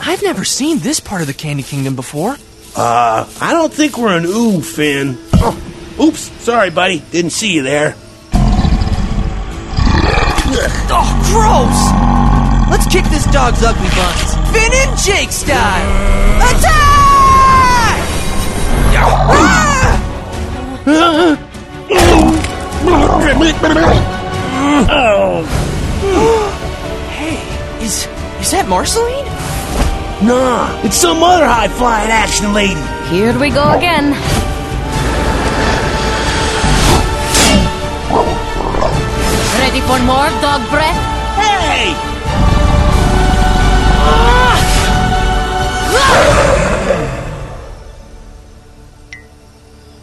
I've never seen this part of the Candy Kingdom before. Uh, I don't think we're an ooh, Finn. Oh, oops, sorry, buddy. Didn't see you there. Oh, gross! Let's kick this dog's ugly buns. Finn and Jake style! Attack! hey, is is that Marceline? Nah, it's some other high flying action lady. Here we go again. Ready for more dog breath? Hey!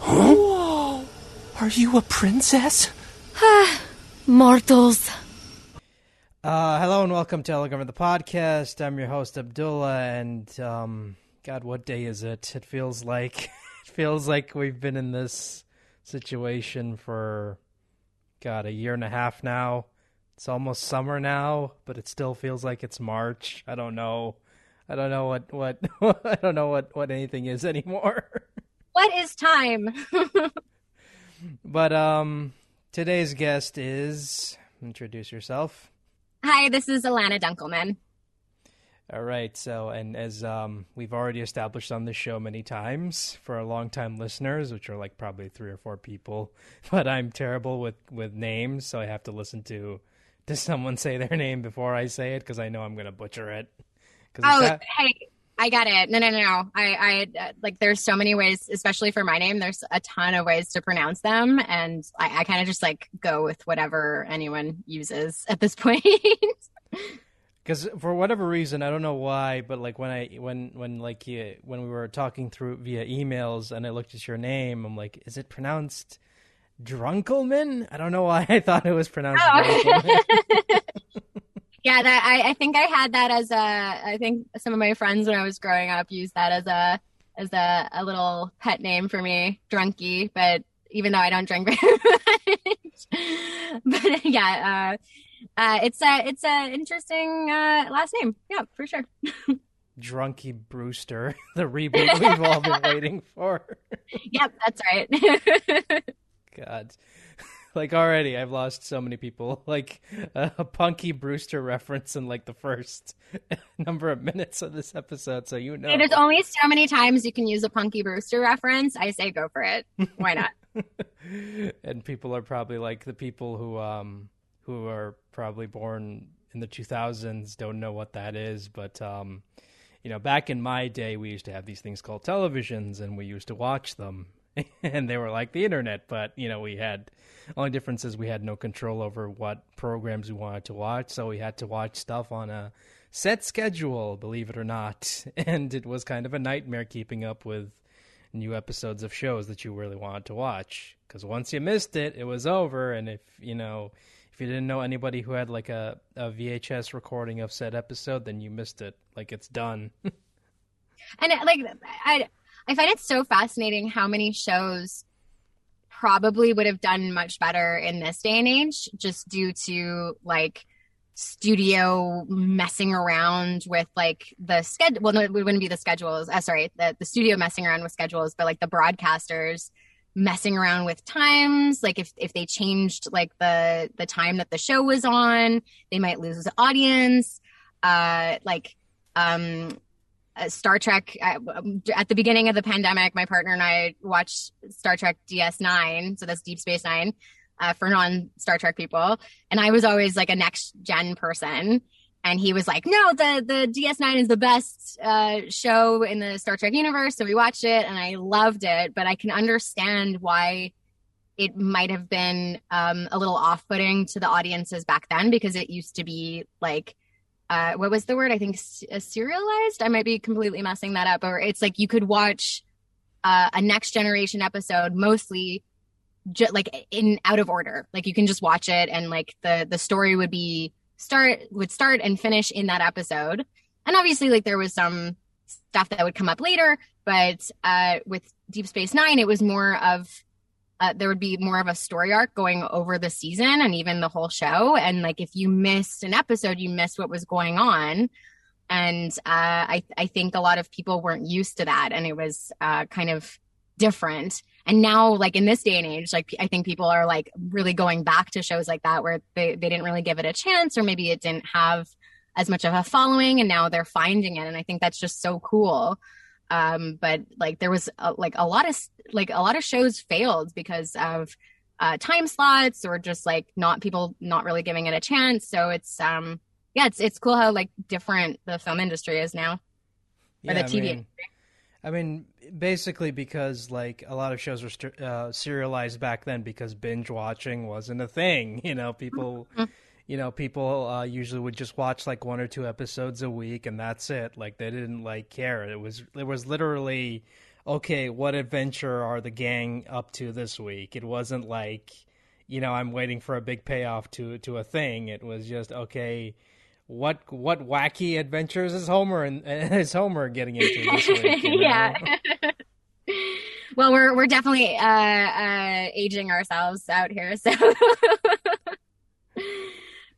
Whoa! Are you a princess? Mortals. Uh, hello and welcome to Telegram the podcast. I'm your host Abdullah, and um, God, what day is it? It feels like it feels like we've been in this situation for God a year and a half now. It's almost summer now, but it still feels like it's March. I don't know. I don't know what what I don't know what what anything is anymore. What is time? but um, today's guest is introduce yourself. Hi, this is Alana Dunkelman. All right. So, and as um, we've already established on this show many times for our longtime listeners, which are like probably three or four people, but I'm terrible with with names, so I have to listen to to someone say their name before I say it because I know I'm going to butcher it. 'Cause Oh, hey, I got it. No, no, no, no. I, I uh, like. There's so many ways, especially for my name. There's a ton of ways to pronounce them, and I, I kind of just like go with whatever anyone uses at this point. Because for whatever reason, I don't know why, but like when I when when like you, when we were talking through via emails and I looked at your name, I'm like, is it pronounced Drunkelman? I don't know why I thought it was pronounced. Drunkelman. yeah, that I, I think I had that as a. I think some of my friends when I was growing up used that as a as a, a little pet name for me, Drunky. But even though I don't drink very much, but yeah, uh, uh, it's a it's a interesting uh, last name. Yeah, for sure. Drunky Brewster, the reboot we've all been waiting for. Yep, that's right. God. Like already, I've lost so many people. Like uh, a Punky Brewster reference in like the first number of minutes of this episode, so you know. Hey, There's only so many times you can use a Punky Brewster reference. I say go for it. Why not? and people are probably like the people who um who are probably born in the 2000s don't know what that is, but um you know, back in my day we used to have these things called televisions and we used to watch them. and they were like the internet, but you know, we had only difference is we had no control over what programs we wanted to watch, so we had to watch stuff on a set schedule, believe it or not. And it was kind of a nightmare keeping up with new episodes of shows that you really wanted to watch because once you missed it it was over. And if you know if you didn't know anybody who had like a, a vhs recording of said episode then you missed it. Like it's done. And like I I find it so fascinating how many shows probably would have done much better in this day and age just due to like studio messing around with like the schedule well no it wouldn't be the schedules uh, sorry the, the studio messing around with schedules but like the broadcasters messing around with times. Like if if they changed like the the time that the show was on they might lose the audience. Uh like um Star Trek uh, at the beginning of the pandemic, my partner and I watched Star Trek DS9, so that's Deep Space Nine, uh, for non Star Trek people. And I was always like a next gen person, and he was like, "No, the the DS9 is the best uh, show in the Star Trek universe." So we watched it, and I loved it. But I can understand why it might have been um, a little off putting to the audiences back then because it used to be like uh, what was the word? I think uh, serialized. I might be completely messing that up. Or it's like you could watch uh, a next generation episode mostly ju- like in out of order. Like you can just watch it and like the the story would be start would start and finish in that episode. And obviously, like there was some stuff that would come up later, but uh, with Deep Space Nine, it was more of uh, there would be more of a story arc going over the season and even the whole show. And like if you missed an episode, you missed what was going on. and uh, I I think a lot of people weren't used to that, and it was uh, kind of different. And now, like in this day and age, like I think people are like really going back to shows like that where they they didn't really give it a chance, or maybe it didn't have as much of a following, and now they're finding it, and I think that's just so cool. Um, but like there was a, like a lot of like a lot of shows failed because of uh, time slots or just like not people not really giving it a chance. So it's um yeah, it's it's cool how like different the film industry is now, or Yeah, the I TV mean- industry. I mean, basically because like a lot of shows were st- uh, serialized back then because binge watching wasn't a thing. You know, people, you know, people uh, usually would just watch like one or two episodes a week and that's it. Like they didn't like care. It was it was literally okay. What adventure are the gang up to this week? It wasn't like you know I'm waiting for a big payoff to to a thing. It was just okay. What what wacky adventures is Homer and is Homer getting into this week? you know? yeah. well, we're we're definitely uh, uh, aging ourselves out here, so.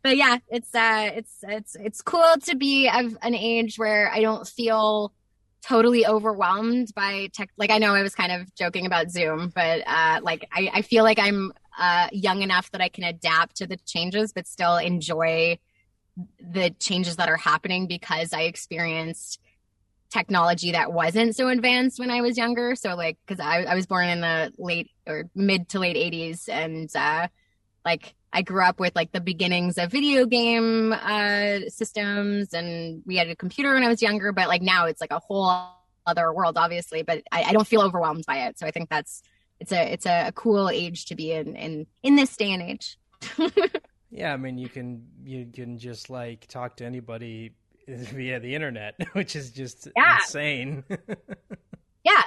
But yeah, it's uh, it's it's it's cool to be of an age where I don't feel totally overwhelmed by tech. Like I know I was kind of joking about Zoom, but uh, like I, I feel like I'm uh, young enough that I can adapt to the changes, but still enjoy the changes that are happening because I experienced technology that wasn't so advanced when I was younger. So like, cause I, I was born in the late or mid to late eighties and, uh, like I grew up with like the beginnings of video game, uh, systems and we had a computer when I was younger, but like now it's like a whole other world, obviously, but I, I don't feel overwhelmed by it. So I think that's, it's a, it's a, cool age to be in, in, in this day and age. Yeah, I mean, you can you can just like talk to anybody via the internet, which is just Yeah. insane. yeah.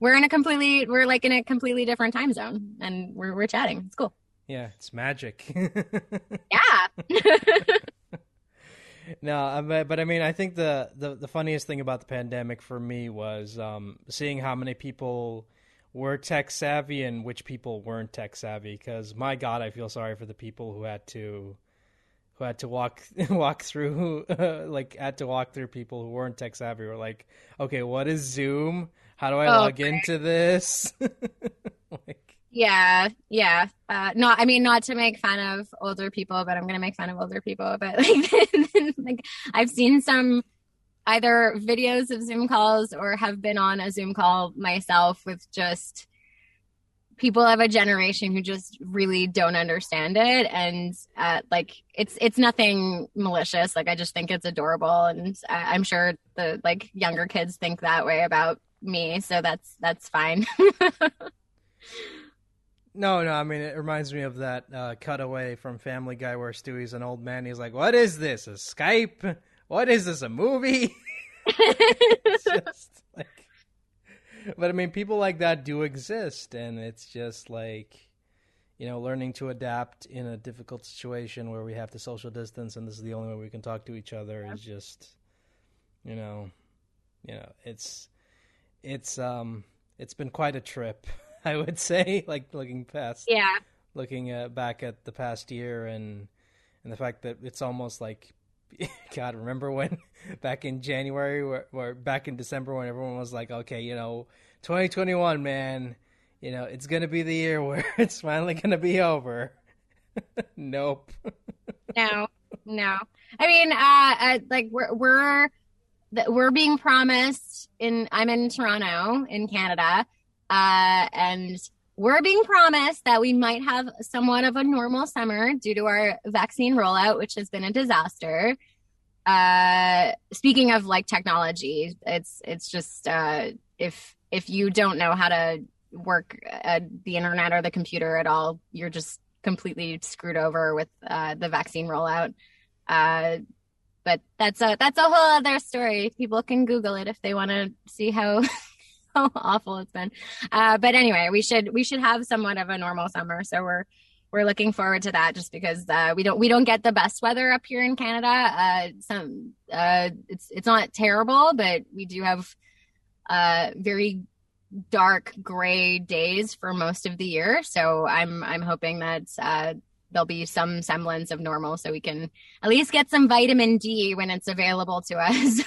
We're in a completely, we're like in a completely different time zone and we're, we're chatting. It's cool. Yeah, it's magic. Yeah. no, but, but I mean, I think the, the the funniest thing about the pandemic for me was um, seeing how many people were tech savvy and which people weren't tech savvy. Because my God, I feel sorry for the people who had to who had to walk walk through like had to walk through people who weren't tech savvy. Were like, okay, what is Zoom? How do I Oh, log into this? Yeah, yeah. Uh, not, I mean, not to make fun of older people, but I'm gonna make fun of older people. But like, like I've seen some either videos of Zoom calls or have been on a Zoom call myself with just people of a generation who just really don't understand it, and uh, like it's it's nothing malicious. Like I just think it's adorable, and I, I'm sure the like younger kids think that way about me, so that's that's fine. No, no. I mean, it reminds me of that uh, cutaway from Family Guy where Stewie's an old man. He's like, "What is this? A Skype? What is this? A movie?" It's just like, but I mean, people like that do exist, and it's just like, you know, learning to adapt in a difficult situation where we have to social distance, and this is the only way we can talk to each other. Is just, you know, you know, it's, it's, um, it's been quite a trip. I would say, like looking past, yeah. looking uh, back at the past year and and the fact that it's almost like God, remember when back in January or, or back in December when everyone was like, okay, you know, 2021, man, you know, it's gonna be the year where it's finally gonna be over. nope. no no i mean uh, uh like we're we're we're being promised in i'm in toronto in canada uh and we're being promised that we might have somewhat of a normal summer due to our vaccine rollout which has been a disaster uh speaking of like technology it's it's just uh if if you don't know how to work uh, the internet or the computer at all you're just completely screwed over with uh, the vaccine rollout. Uh, but that's a that's a whole other story. People can Google it if they want to see how how awful it's been. Uh, but anyway, we should we should have somewhat of a normal summer. So we're we're looking forward to that just because uh, we don't we don't get the best weather up here in Canada. Uh, some uh, it's it's not terrible, but we do have uh, very dark gray days for most of the year. So I'm I'm hoping that uh, there'll be some semblance of normal so we can at least get some vitamin D when it's available to us.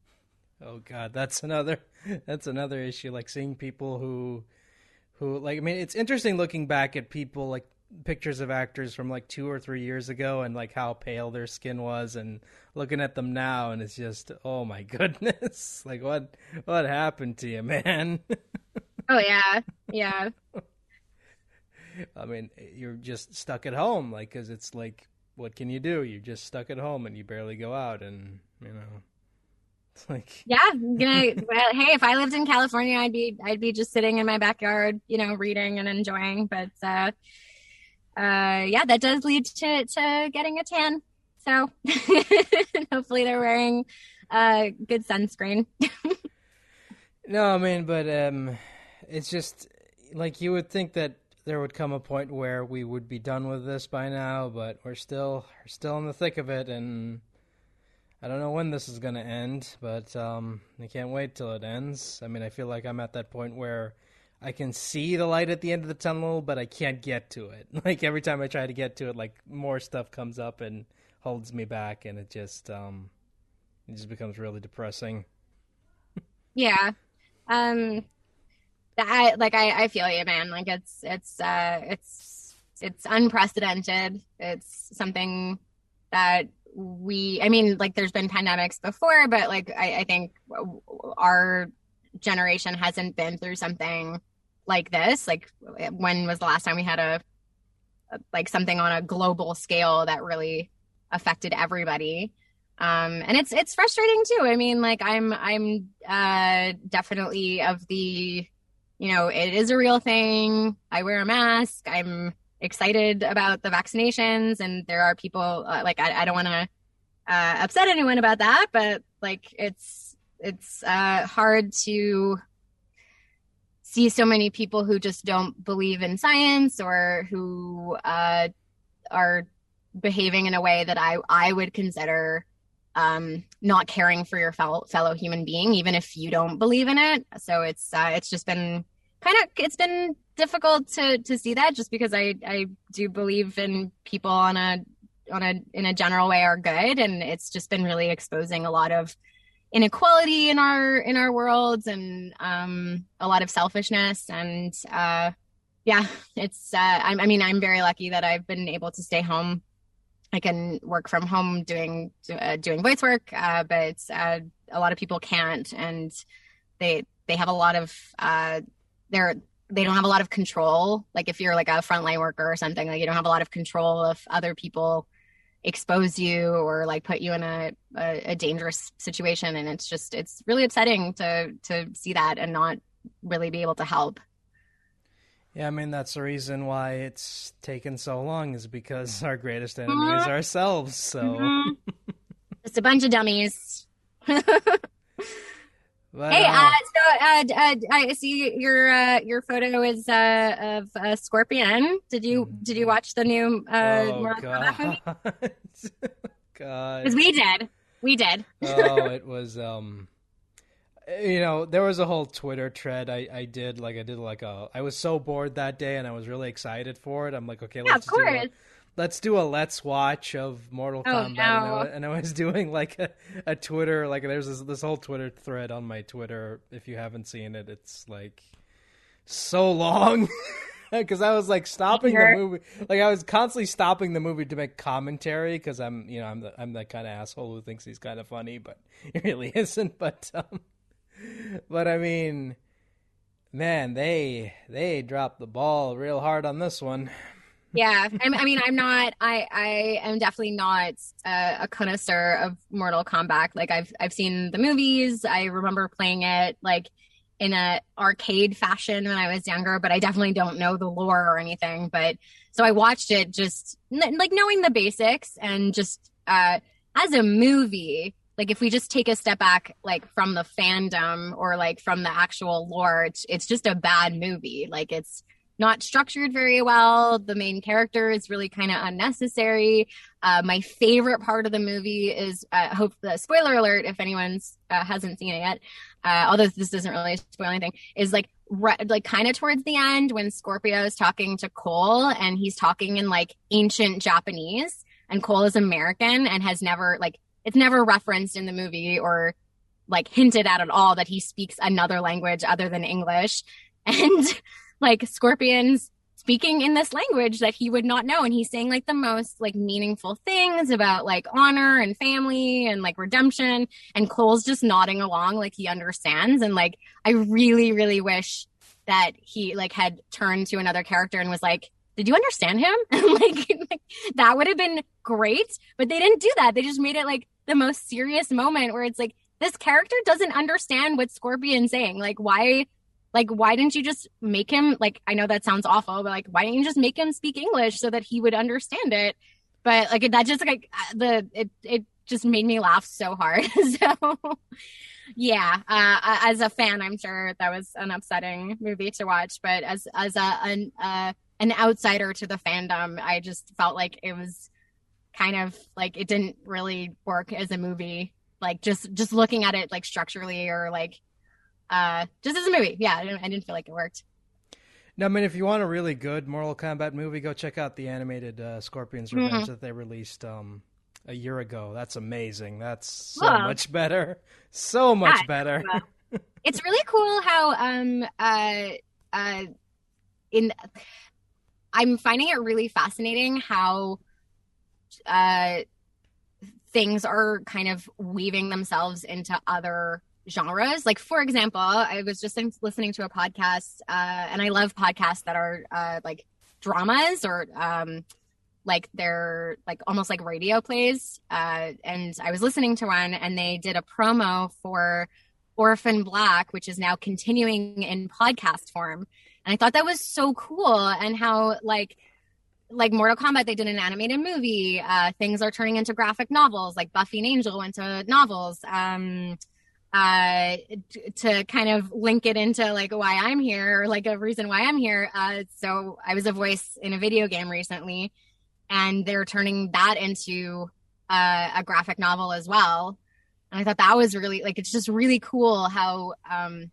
oh god, that's another that's another issue like seeing people who who like I mean it's interesting looking back at people like pictures of actors from like 2 or 3 years ago and like how pale their skin was and looking at them now and it's just oh my goodness. Like what what happened to you man? Oh yeah. Yeah. I mean, you're just stuck at home, like, because it's like, what can you do? You're just stuck at home and you barely go out, and you know, it's like, yeah, gonna. well, hey, if I lived in California, I'd be, I'd be just sitting in my backyard, you know, reading and enjoying. But, uh, uh, yeah, that does lead to to getting a tan. So hopefully they're wearing uh good sunscreen. no, I mean, but um, it's just like you would think that there would come a point where we would be done with this by now, but we're still we're still in the thick of it, and I don't know when this is going to end, but um, I can't wait till it ends. I mean, I feel like I'm at that point where I can see the light at the end of the tunnel, but I can't get to it. Like every time I try to get to it, like more stuff comes up and holds me back, and it just um, it just becomes really depressing. yeah. Um, I like I, I feel you, man. Like it's it's uh it's it's unprecedented. It's something that we I mean, like there's been pandemics before, but like I, I think our generation hasn't been through something like this. Like when was the last time we had a like something on a global scale that really affected everybody? Um, and it's it's frustrating too. I mean, like I'm I'm uh, definitely of the you know, it is a real thing. I wear a mask. I'm excited about the vaccinations, and there are people uh, like I, I don't want to uh, upset anyone about that, but like it's it's uh, hard to see so many people who just don't believe in science or who uh, are behaving in a way that I I would consider um, not caring for your fellow, fellow human being, even if you don't believe in it. So it's uh, it's just been kind of it's been difficult to to see that just because I I do believe in people on a on a in a general way are good, and it's just been really exposing a lot of inequality in our in our worlds and um, a lot of selfishness. And uh, yeah, it's uh, I, I mean I'm very lucky that I've been able to stay home. I can work from home doing uh, doing voice work, uh, but uh, a lot of people can't, and they they have a lot of uh, they're they don't have a lot of control. Like if you're like a frontline worker or something, like you don't have a lot of control if other people expose you or like put you in a, a, a dangerous situation, and it's just it's really upsetting to to see that and not really be able to help. Yeah, I mean that's the reason why it's taken so long is because our greatest enemy mm-hmm. is ourselves. So mm-hmm. just a bunch of dummies. But, hey, uh, uh, so uh, uh, I see your uh, your photo is uh, of a scorpion. Did you did you watch the new uh, oh, God. God, because we did, we did. oh, it was um you know, there was a whole Twitter thread I, I did. Like, I did like a. I was so bored that day, and I was really excited for it. I'm like, okay, yeah, let's of course. Let's do a let's watch of Mortal oh, Kombat. No. And, I was, and, I was, doing like a, a Twitter, like there's this, this whole Twitter thread on my Twitter. If you haven't seen it, it's like so long. because I was like stopping the movie, like I was constantly stopping the movie to make commentary because I'm, you know, I'm the I'm that kind of asshole who thinks he's kind of funny, but he really isn't. But um, but I mean, man, they they dropped the ball real hard on this one. Yeah, I, I mean, I'm not. I I am definitely not a, a connoisseur of Mortal Kombat. Like I've I've seen the movies. I remember playing it like in a arcade fashion when I was younger, but I definitely don't know the lore or anything. But so I watched it just like knowing the basics and just uh, as a movie, like if we just take a step back like from the fandom or like from the actual lore it's, it's just a bad movie like it's not structured very well. The main character is really kind of unnecessary. Uh, my favorite part of the movie is uh, hope the spoiler alert if anyone's uh, hasn't seen it yet uh, although this doesn't really spoil anything is like re- like kind of towards the end when Scorpion is talking to Cole and he's talking in like ancient Japanese and Cole is American and has never like it's never referenced in the movie or like hinted at at all that he speaks another language other than English. And like Scorpion's speaking in this language that he would not know. And he's saying like the most like meaningful things about like honor and family and like redemption. And Cole's just nodding along like he understands. And like I really really wish that he like had turned to another character and was like did you understand him? Like, like that would have been great. But they didn't do that. They just made it like the most serious moment where it's like this character doesn't understand what Scorpion's saying. Like why like why didn't you just make him like i know that sounds awful but like why didn't you just make him speak english so that he would understand it? But like that just like the it it just made me laugh so hard. So yeah uh as a fan i'm sure that was an upsetting movie to watch but as as a an uh an outsider to the fandom i just felt like it was kind of like it didn't really work as a movie like just just looking at it like structurally or like uh, just as a movie. Yeah, I didn't, I didn't feel like it worked. No, I mean, if you want a really good Mortal Kombat movie, go check out the animated uh, Scorpion's Revenge mm-hmm. that they released um, a year ago. That's amazing. That's so much better. So much yeah, better. it's really cool how um uh uh in I'm finding it really fascinating how uh things are kind of weaving themselves into other genres. Like, for example, I was just listening to a podcast, uh, and I love podcasts that are uh, like dramas or um, like they're like almost like radio plays. Uh, and I was listening to one, and they did a promo for Orphan Black, which is now continuing in podcast form. And I thought that was so cool, and how like like Mortal Kombat, they did an animated movie. Uh, things are turning into graphic novels, like Buffy and Angel went to novels. Um, uh, to kind of link it into like why I'm here or like a reason why I'm here. Uh, so I was a voice in a video game recently, and they're turning that into uh, a graphic novel as well. And I thought that was really like it's just really cool how um,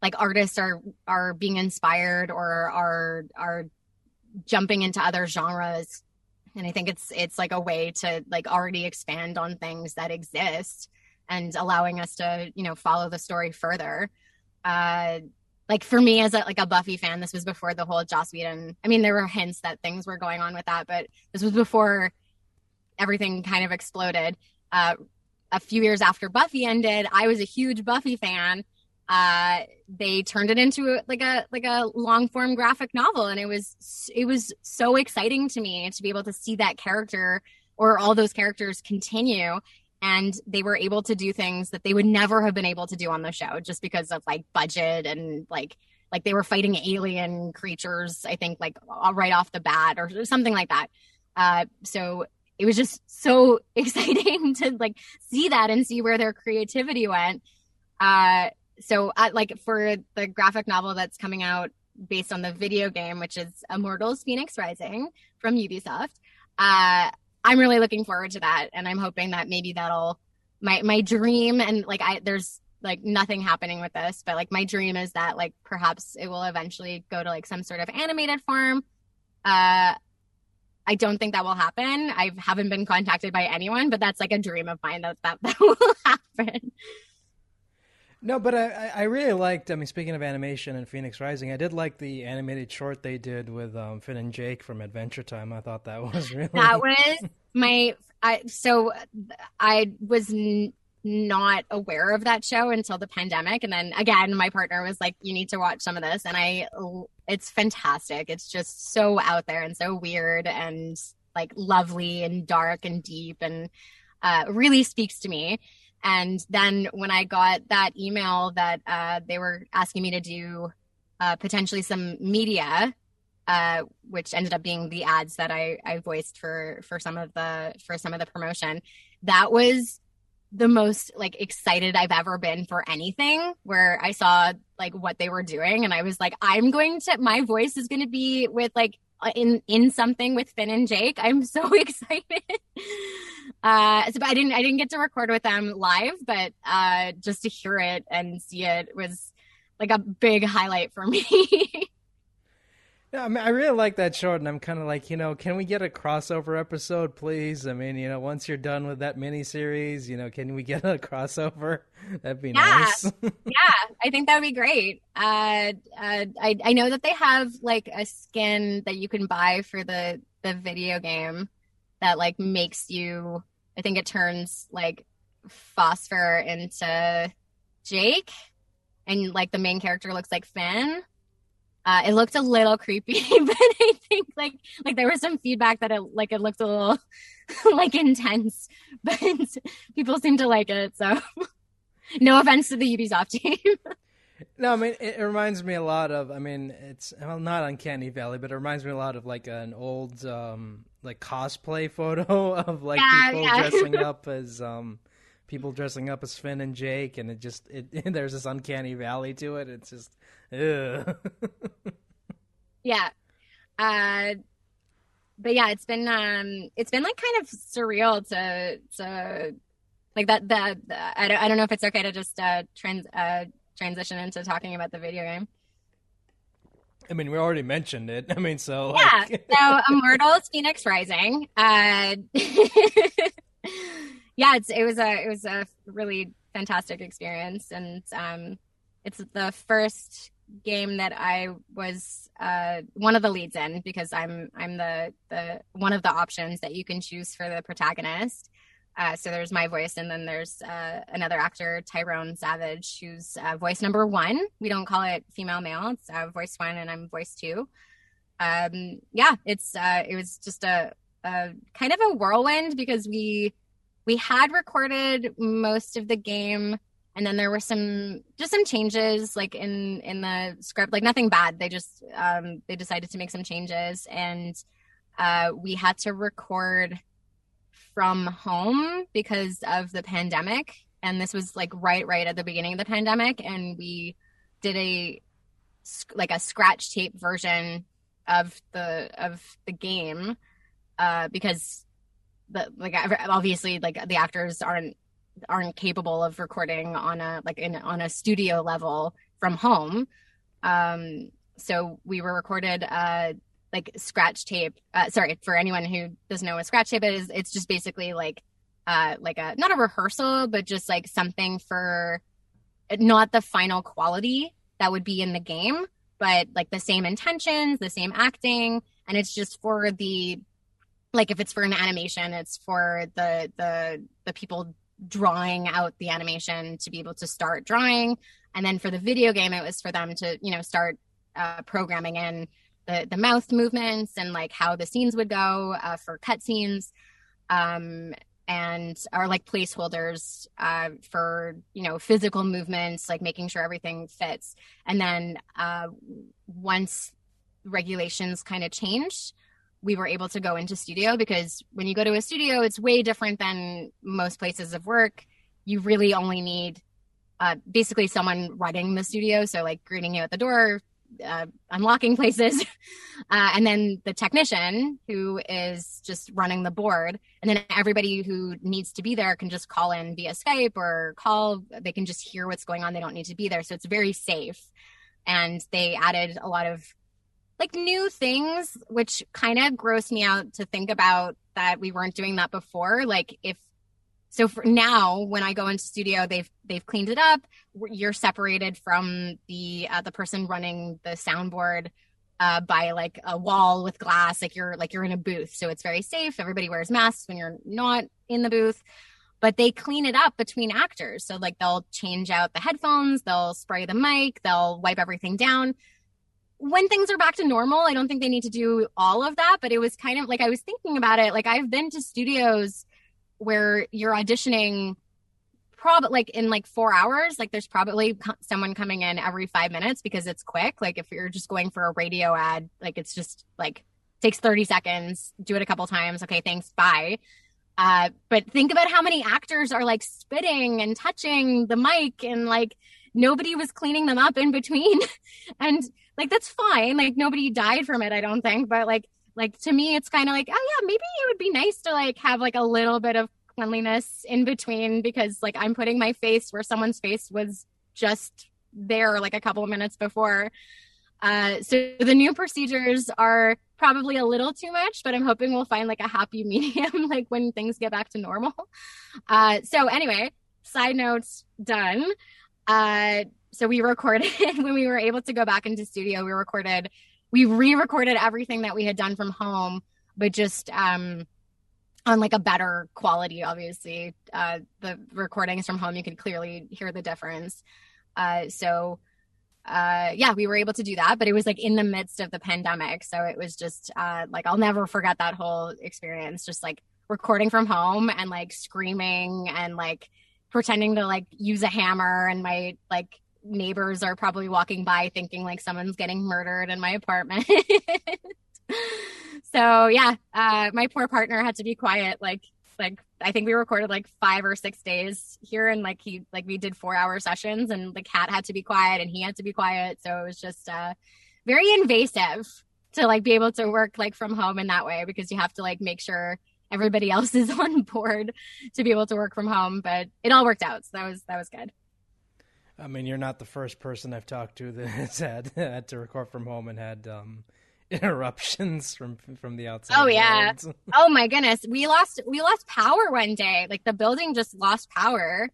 like artists are are being inspired or are are jumping into other genres. And I think it's it's like a way to like already expand on things that exist and allowing us to you know follow the story further. Uh like for me as a like a buffy fan this was before the whole joss whedon i mean there were hints that things were going on with that but this was before everything kind of exploded. Uh a few years after buffy ended i was a huge buffy fan. Uh they turned it into like a like a long form graphic novel and it was it was so exciting to me to be able to see that character or all those characters continue and they were able to do things that they would never have been able to do on the show just because of like budget and like like they were fighting alien creatures i think like right off the bat or something like that. Uh, so it was just so exciting to like see that and see where their creativity went. Uh, so uh, like for the graphic novel that's coming out based on the video game which is immortals fenyx rising from ubisoft uh, I'm really looking forward to that, and I'm hoping that maybe that'll my my dream and like I there's like nothing happening with this, but like my dream is that like perhaps it will eventually go to like some sort of animated form. Uh, I don't think that will happen. I haven't been contacted by anyone, but that's like a dream of mine that that, that will happen. No, but I, I really liked. I mean, speaking of animation and Fenyx Rising, I did like the animated short they did with um, Finn and Jake from Adventure Time. I thought that was really that was my. I so I was n- not aware of that show until the pandemic, and then again, my partner was like, "You need to watch some of this," and I. It's fantastic. It's just so out there and so weird and like lovely and dark and deep and uh, really speaks to me. And then when I got that email that uh, they were asking me to do uh, potentially some media, uh, which ended up being the ads that I, I voiced for for some of the for some of the promotion, that was the most like excited I've ever been for anything where I saw like what they were doing and I was like I'm going to my voice is going to be with like in in something with Finn and Jake. I'm so excited. Uh, so I didn't I didn't get to record with them live, but uh, just to hear it and see it was like a big highlight for me. Yeah, I mean, I really like that short, and I'm kind of like, you know, can we get a crossover episode, please? I mean, you know, once you're done with that miniseries, you know, can we get a crossover? That'd be Yeah. nice. yeah, I think that would be great. Uh, uh, I I know that they have like a skin that you can buy for the the video game that like makes you. I think it turns like Phosphor into Jake, and like the main character looks like Finn. Uh, it looked a little creepy, but I think like like there was some feedback that it like it looked a little like intense, but people seem to like it. So no offense to the Ubisoft team. No, I mean it, it reminds me a lot of. I mean, it's well not Uncanny Valley, but it reminds me a lot of like an old um like cosplay photo of like Yeah, people yeah. dressing up as um people dressing up as Finn and Jake, and it just it there's this Uncanny Valley to it. It's just ugh. yeah. Uh, but yeah, it's been um, it's been like kind of surreal to to like that that I don't I don't know if it's okay to just uh trans uh transition into talking about the video game. I mean, we already mentioned it. I mean, so Yeah. like, So Immortals Fenyx Rising. Uh yeah, it's it was a it was a really fantastic experience and um it's the first game that I was uh one of the leads in because I'm I'm the the one of the options that you can choose for the protagonist. Uh, so there's my voice, and then there's uh, another actor, Tyrone Savage, who's uh, voice number one. We don't call it female male; it's uh, voice one, and I'm voice two. Um yeah it's uh it was just a, a kind of a whirlwind because we we had recorded most of the game and then there were some just some changes like in in the script. Like nothing bad. They just um they decided to make some changes and uh we had to record from home because of the pandemic. And this was like right right at the beginning of the pandemic. And we did a like a scratch tape version of the of the game uh because the like obviously like the actors aren't aren't capable of recording on a like in on a studio level from home. Um so we were recorded uh like scratch tape uh sorry for anyone who doesn't know what scratch tape is it's just basically like uh like a not a rehearsal but just like something for not the final quality that would be in the game but like the same intentions, the same acting, and it's just for the like if it's for an animation, it's for the the the people drawing out the animation to be able to start drawing, and then for the video game, it was for them to you know start uh, programming in the the mouth movements and like how the scenes would go uh, for cutscenes. Um, and are like placeholders uh, for you know physical movements like making sure everything fits and then uh, once regulations kind of changed we were able to go into studio because when you go to a studio it's way different than most places of work you really only need uh, basically someone running the studio so like greeting you at the door uh, unlocking places. Uh, and then the technician who is just running the board and then everybody who needs to be there can just call in via skype or call. They can just hear what's going on. They don't need to be there. So it's very safe. And they added a lot of like new things which kind of grossed me out to think about that we weren't doing that before. Like if so for now when i go into studio they've they've cleaned it up. You're separated from the uh, the person running the soundboard uh, by like a wall with glass like you're like you're in a booth. So it's very safe. Everybody wears masks when you're not in the booth. But they clean it up between actors. So like they'll change out the headphones they'll spray the mic they'll wipe everything down. When things are back to normal i don't think they need to do all of that but it was kind of like i was thinking about it. Like i've been to studios where you're auditioning probably like in like four hours like there's probably co- someone coming in every five minutes because it's quick. Like if you're just going for a radio ad like it's just like takes 30 seconds do it a couple times okay thanks bye. Uh but think about how many actors are like spitting and touching the mic and like nobody was cleaning them up in between. And like that's fine like nobody died from it i don't think but like like to me it's kind of like oh yeah maybe it would be nice to like have like a little bit of cleanliness in between because like i'm putting my face where someone's face was just there like a couple of minutes before. Uh, so the new procedures are probably a little too much, but I'm hoping we'll find like a happy medium, like when things get back to normal. Uh, so anyway, side notes done. Uh, so we recorded when we were able to go back into studio. We recorded, we re-recorded everything that we had done from home, but just um, on like a better quality. Obviously, uh, the recordings from home you could clearly hear the difference. Uh, so uh, yeah, we were able to do that, but it was like in the midst of the pandemic. So it was just uh, like, I'll never forget that whole experience. Just like recording from home and like screaming and like pretending to like use a hammer. And my like neighbors are probably walking by thinking like someone's getting murdered in my apartment. so yeah, uh, my poor partner had to be quiet like like I think we recorded like five or six days here and like he like we did four hour sessions and the cat had to be quiet and he had to be quiet. So it was just uh very invasive to like be able to work like from home in that way because you have to like make sure everybody else is on board to be able to work from home. But it all worked out. So that was that was good. I mean, you're not the first person I've talked to that has had had to record from home and had um interruptions from from the outside. Oh yeah. oh my goodness. We lost we lost power one day. Like the building just lost power.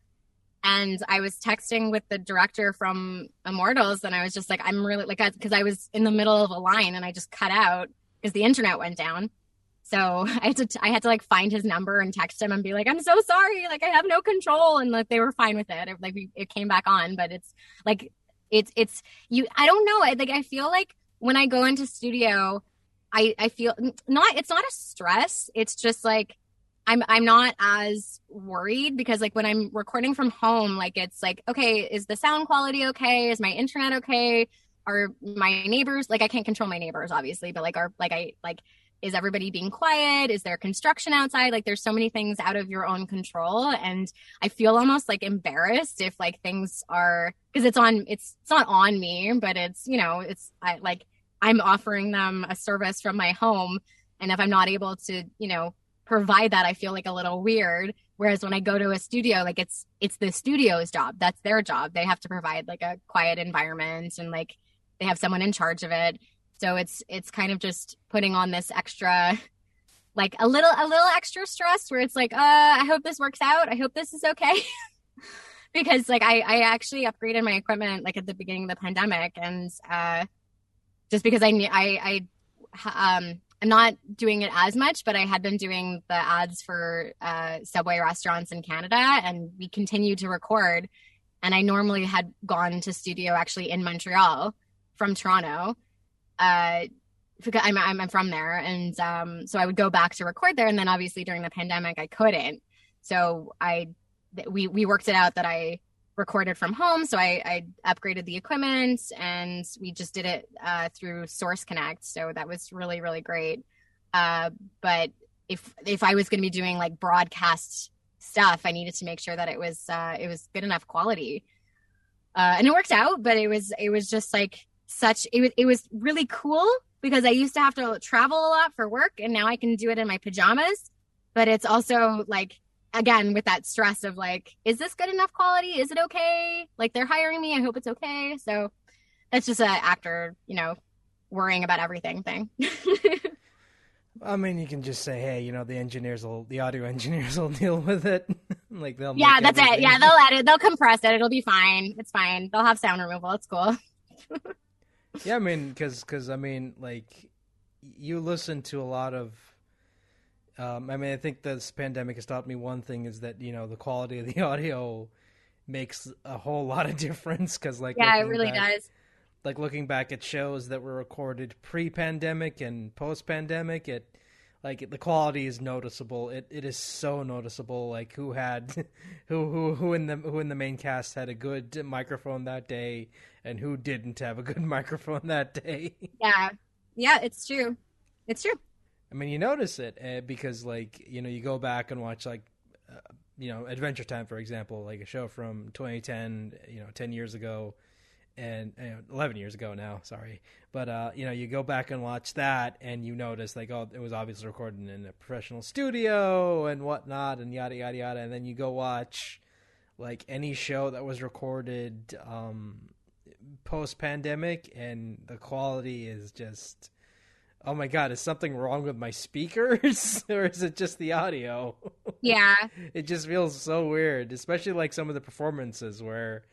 And I was texting with the director from Immortals and I was just like I'm really like cuz I was in the middle of a line and I just cut out because the internet went down. So I had to t- I had to like find his number and text him and be like I'm so sorry like I have no control and like they were fine with it. it like we, it came back on but it's like it's it's you I don't know. I like I feel like when I go into studio, I I feel not it's not a stress. It's just like I'm I'm not as worried because like when I'm recording from home, like it's like, okay, is the sound quality okay? Is my internet okay? Are my neighbors like I can't control my neighbors obviously, but like are like I like is everybody being quiet? Is there construction outside? Like there's so many things out of your own control. And I feel almost like embarrassed if like things are because it's on it's it's not on me, but it's you know, it's I like I'm offering them a service from my home. And if I'm not able to, you know, provide that, I feel like a little weird. Whereas when I go to a studio, like it's it's the studio's job. That's their job. They have to provide like a quiet environment and like they have someone in charge of it. So it's it's kind of just putting on this extra like a little a little extra stress where it's like, uh, I hope this works out. I hope this is okay. because like I, I actually upgraded my equipment like at the beginning of the pandemic and uh just because I I I um I'm not doing it as much, but I had been doing the ads for uh, Subway restaurants in Canada, and we continued to record. And I normally had gone to studio actually in Montreal from Toronto. Uh, because I'm, I'm from there, and um, so I would go back to record there. And then obviously during the pandemic, I couldn't. So I we we worked it out that I recorded from home. So I, I upgraded the equipment and we just did it uh, through Source Connect. So that was really, really great. Uh, but if if I was going to be doing like broadcast stuff, I needed to make sure that it was uh, it was good enough quality. Uh, and it worked out, but it was it was just like such it was it was really cool because I used to have to travel a lot for work, and now I can do it in my pajamas. But it's also like again with that stress of like is this good enough quality? Is it okay? Like they're hiring me. I hope it's okay. So that's just an actor you know worrying about everything thing. I mean you can just say hey you know the engineers will the audio engineers will deal with it. Like they'll yeah that's everything. it. Yeah they'll edit they'll compress it. It'll be fine. It's fine. They'll have sound removal. It's cool yeah i mean because because i mean like you listen to a lot of um, I mean, I think this pandemic has taught me one thing is that you know the quality of the audio makes a whole lot of difference because like yeah, it really back, does. Like looking back at shows that were recorded pre-pandemic and post-pandemic, it like the quality is noticeable. It it is so noticeable. Like who had who who who in the who in the main cast had a good microphone that day and who didn't have a good microphone that day. Yeah, yeah, it's true. It's true. I mean, you notice it uh, because, like, you know, you go back and watch, like, uh, you know, Adventure Time, for example, like a show from 2010, you know, 10 years ago, and you know, 11 years ago now, sorry. But, uh, you know, you go back and watch that, and you notice, like, oh, it was obviously recorded in a professional studio and whatnot, and yada, yada, yada. And then you go watch, like, any show that was recorded, um, post pandemic, and the quality is just. Oh my god, is something wrong with my speakers? or is it just the audio? Yeah. it just feels so weird, especially like some of the performances where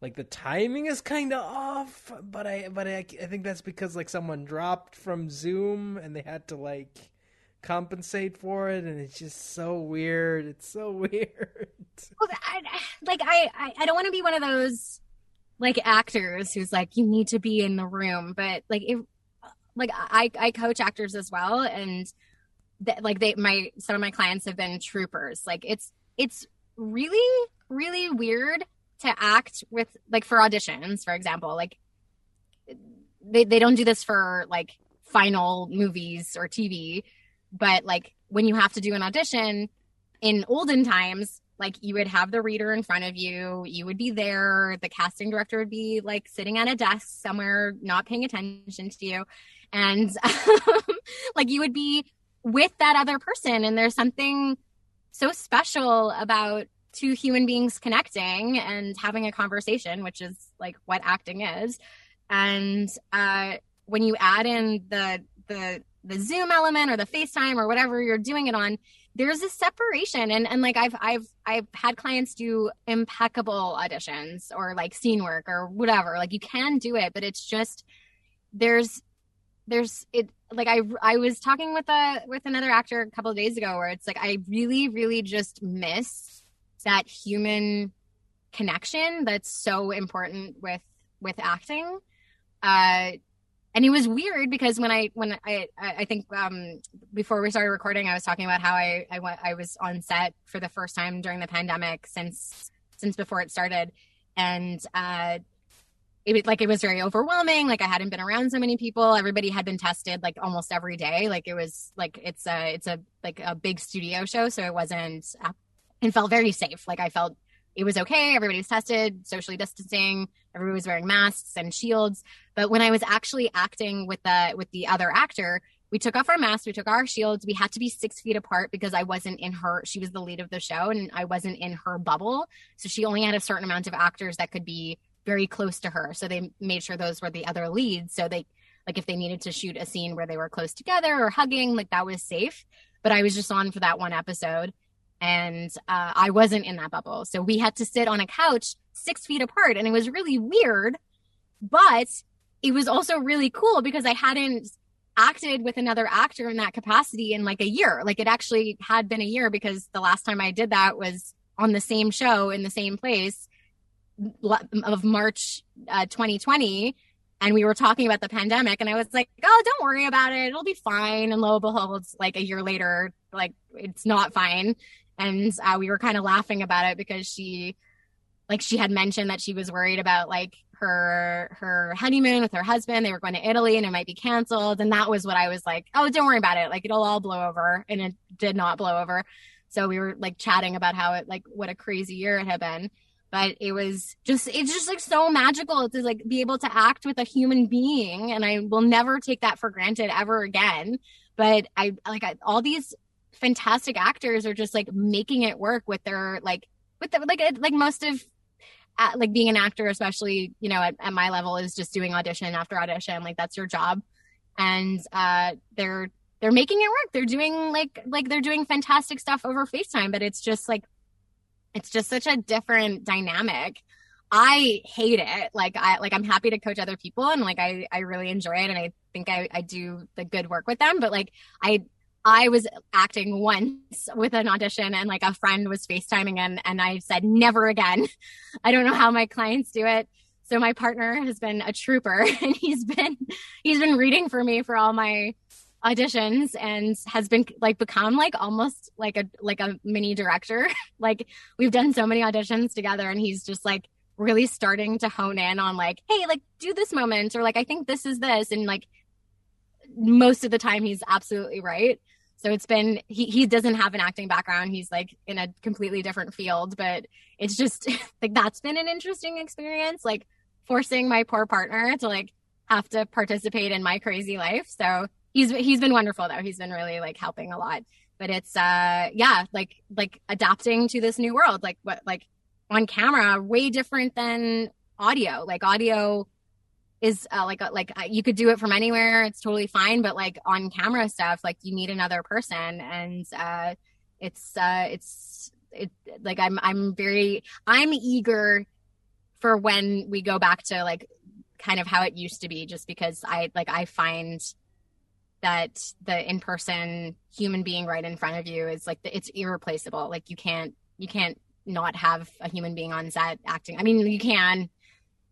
like the timing is kind of off, but I but I, I think that's because like someone dropped from Zoom and they had to like compensate for it and it's just so weird. It's so weird. Well, I, like I, I, I don't want to be one of those like actors who's like you need to be in the room, but like if like I I coach actors as well, and th- like they my some of my clients have been troopers. Like it's it's really really weird to act with like for auditions, for example. Like they they don't do this for like final movies or TV, but like when you have to do an audition in olden times like you would have the reader in front of you you would be there the casting director would be like sitting at a desk somewhere not paying attention to you. And like you would be with that other person and there's something so special about two human beings connecting and having a conversation which is like what acting is. And uh when you add in the the the zoom element or the facetime or whatever you're doing it on there's a separation. And and like I've I've I've had clients do impeccable auditions or like scene work or whatever. Like you can do it but it's just there's there's it like I I was talking with a with another actor a couple of days ago where it's like I really really just miss that human connection that's so important with with acting. Uh and it was weird because when I when I I think um, before we started recording, I was talking about how I I went I was on set for the first time during the pandemic since since before it started, and uh, it was like it was very overwhelming. Like I hadn't been around so many people. Everybody had been tested like almost every day. Like it was like it's a it's a like a big studio show, so it wasn't. It felt very safe. Like I felt it was okay. Everybody was tested, socially distancing. Everybody was wearing masks and shields. But when I was actually acting with the with the other actor, we took off our masks, we took our shields. We had to be six feet apart because I wasn't in her. She was the lead of the show, and I wasn't in her bubble. So she only had a certain amount of actors that could be very close to her. So they made sure those were the other leads. So they like if they needed to shoot a scene where they were close together or hugging, like that was safe. But I was just on for that one episode and uh, I wasn't in that bubble. So we had to sit on a couch six feet apart, and it was really weird, but it was also really cool because I hadn't acted with another actor in that capacity in like a year. Like it actually had been a year because the last time I did that was on the same show in the same place of March uh, 2020 and we were talking about the pandemic and i was like oh don't worry about it. It'll be fine. And lo and behold like a year later like it's not fine. And uh, we were kind of laughing about it because she like she had mentioned that she was worried about like her her honeymoon with her husband. They were going to italy and it might be canceled. And that was what i was like oh don't worry about it. Like it'll all blow over. And it did not blow over. So we were like chatting about how it like what a crazy year it had been. But it was just it's just like so magical to like be able to act with a human being. And i will never take that for granted ever again. But i like I, all these fantastic actors are just like making it work with their like with the, like like most of uh, like being an actor especially you know at, at my level is just doing audition after audition. Like that's your job. And uh they're they're making it work. They're doing like like they're doing fantastic stuff over facetime but it's just like it's just such a different dynamic. I hate it. Like i like i'm happy to coach other people and like i i really enjoy it and i think i i do the good work with them but like i I was acting once with an audition and like a friend was FaceTiming and and I said never again. I don't know how my clients do it. So my partner has been a trooper and he's been he's been reading for me for all my auditions and has been like become like almost like a like a mini director. like we've done so many auditions together and he's just like really starting to hone in on like hey like do this moment or like I think this is this and like most of the time he's absolutely right. So it's been he he doesn't have an acting background. He's like in a completely different field, but it's just like that's been an interesting experience like forcing my poor partner to like have to participate in my crazy life. So he's he's been wonderful though. He's been really like helping a lot. But it's uh yeah, like like adapting to this new world like what like on camera way different than audio. Like audio is uh, like like uh, you could do it from anywhere. It's totally fine but like on camera stuff like you need another person. And uh it's uh it's it like i'm i'm very i'm eager for when we go back to like kind of how it used to be just because i like i find that the in-person human being right in front of you is like the, it's irreplaceable. Like you can't you can't not have a human being on set acting. I mean you can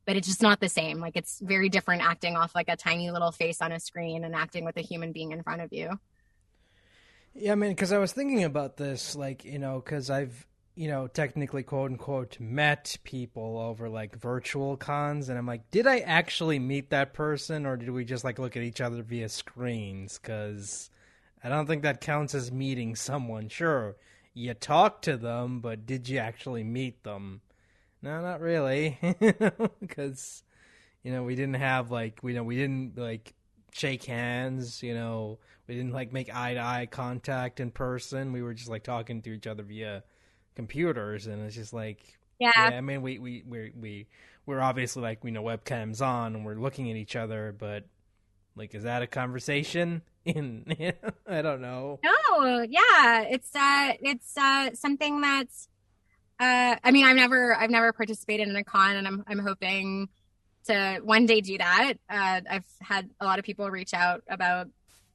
but it's just not the same. Like it's very different acting off like a tiny little face on a screen and acting with a human being in front of you. Yeah, I mean, because I was thinking about this, like you know, because I've you know technically quote unquote met people over like virtual cons, and I'm like, did I actually meet that person, or did we just like look at each other via screens? Because I don't think that counts as meeting someone. Sure, you talk to them, but did you actually meet them? No, not really, because you know we didn't have like we know we didn't like shake hands. You know, we didn't like make eye to eye contact in person. We were just like talking to each other via computers, and it's just like yeah. yeah I mean, we we we we we're obviously like you know webcams on and we're looking at each other, but like, is that a conversation? In I don't know. No, yeah, it's uh, it's uh, something that's uh, I mean, I've never, I've never participated in a con, and I'm, I'm hoping to one day do that. Uh, I've had a lot of people reach out about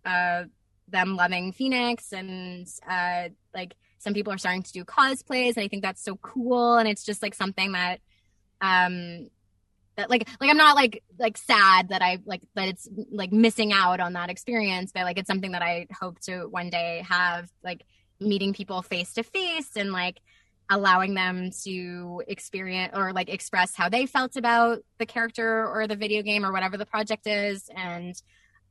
uh, them loving Fenyx, and uh, like some people are starting to do cosplays, and I think that's so cool. And it's just like something that, um, that like, like I'm not like like sad that I like that it's like missing out on that experience, but like it's something that I hope to one day have like meeting people face to face and like allowing them to experience or like express how they felt about the character or the video game or whatever the project is. And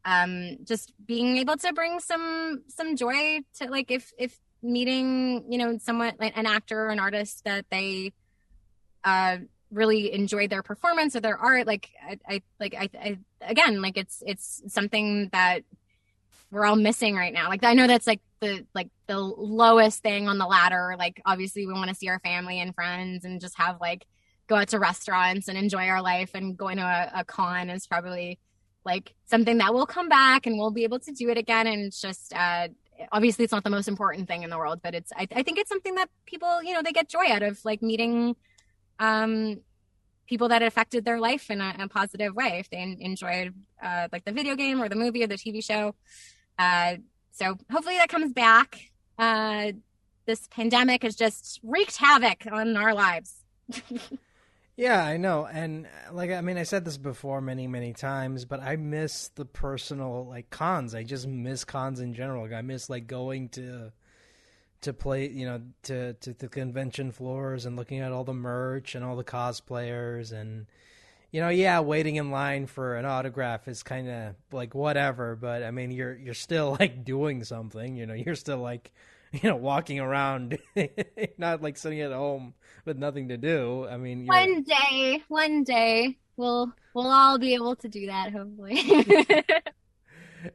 um just being able to bring some some joy to like if if meeting you know someone like an actor or an artist that they uh really enjoyed their performance or their art like i, I like I, I again like it's it's something that we're all missing right now. Like I know that's like the like the lowest thing on the ladder. Like obviously we want to see our family and friends and just have like go out to restaurants and enjoy our life and going to a, a con is probably like something that will come back and we'll be able to do it again. And it's just uh obviously it's not the most important thing in the world, but it's I, I think it's something that people, you know, they get joy out of like meeting um people that affected their life in a, a positive way if they enjoyed uh, like the video game or the movie or the TV show. Uh, so hopefully that comes back. Uh, this pandemic has just wreaked havoc on our lives. yeah, I know. And like, I mean, I said this before many, many times, but I miss the personal like cons. I just miss cons in general. I miss like going to to play, you know, to to the convention floors and looking at all the merch and all the cosplayers and you know, yeah, waiting in line for an autograph is kind of like whatever, but I mean, you're you're still like doing something. You know, you're still like, you know, walking around, not like sitting at home with nothing to do. I mean, one day, one day, we'll we'll all be able to do that. Hopefully.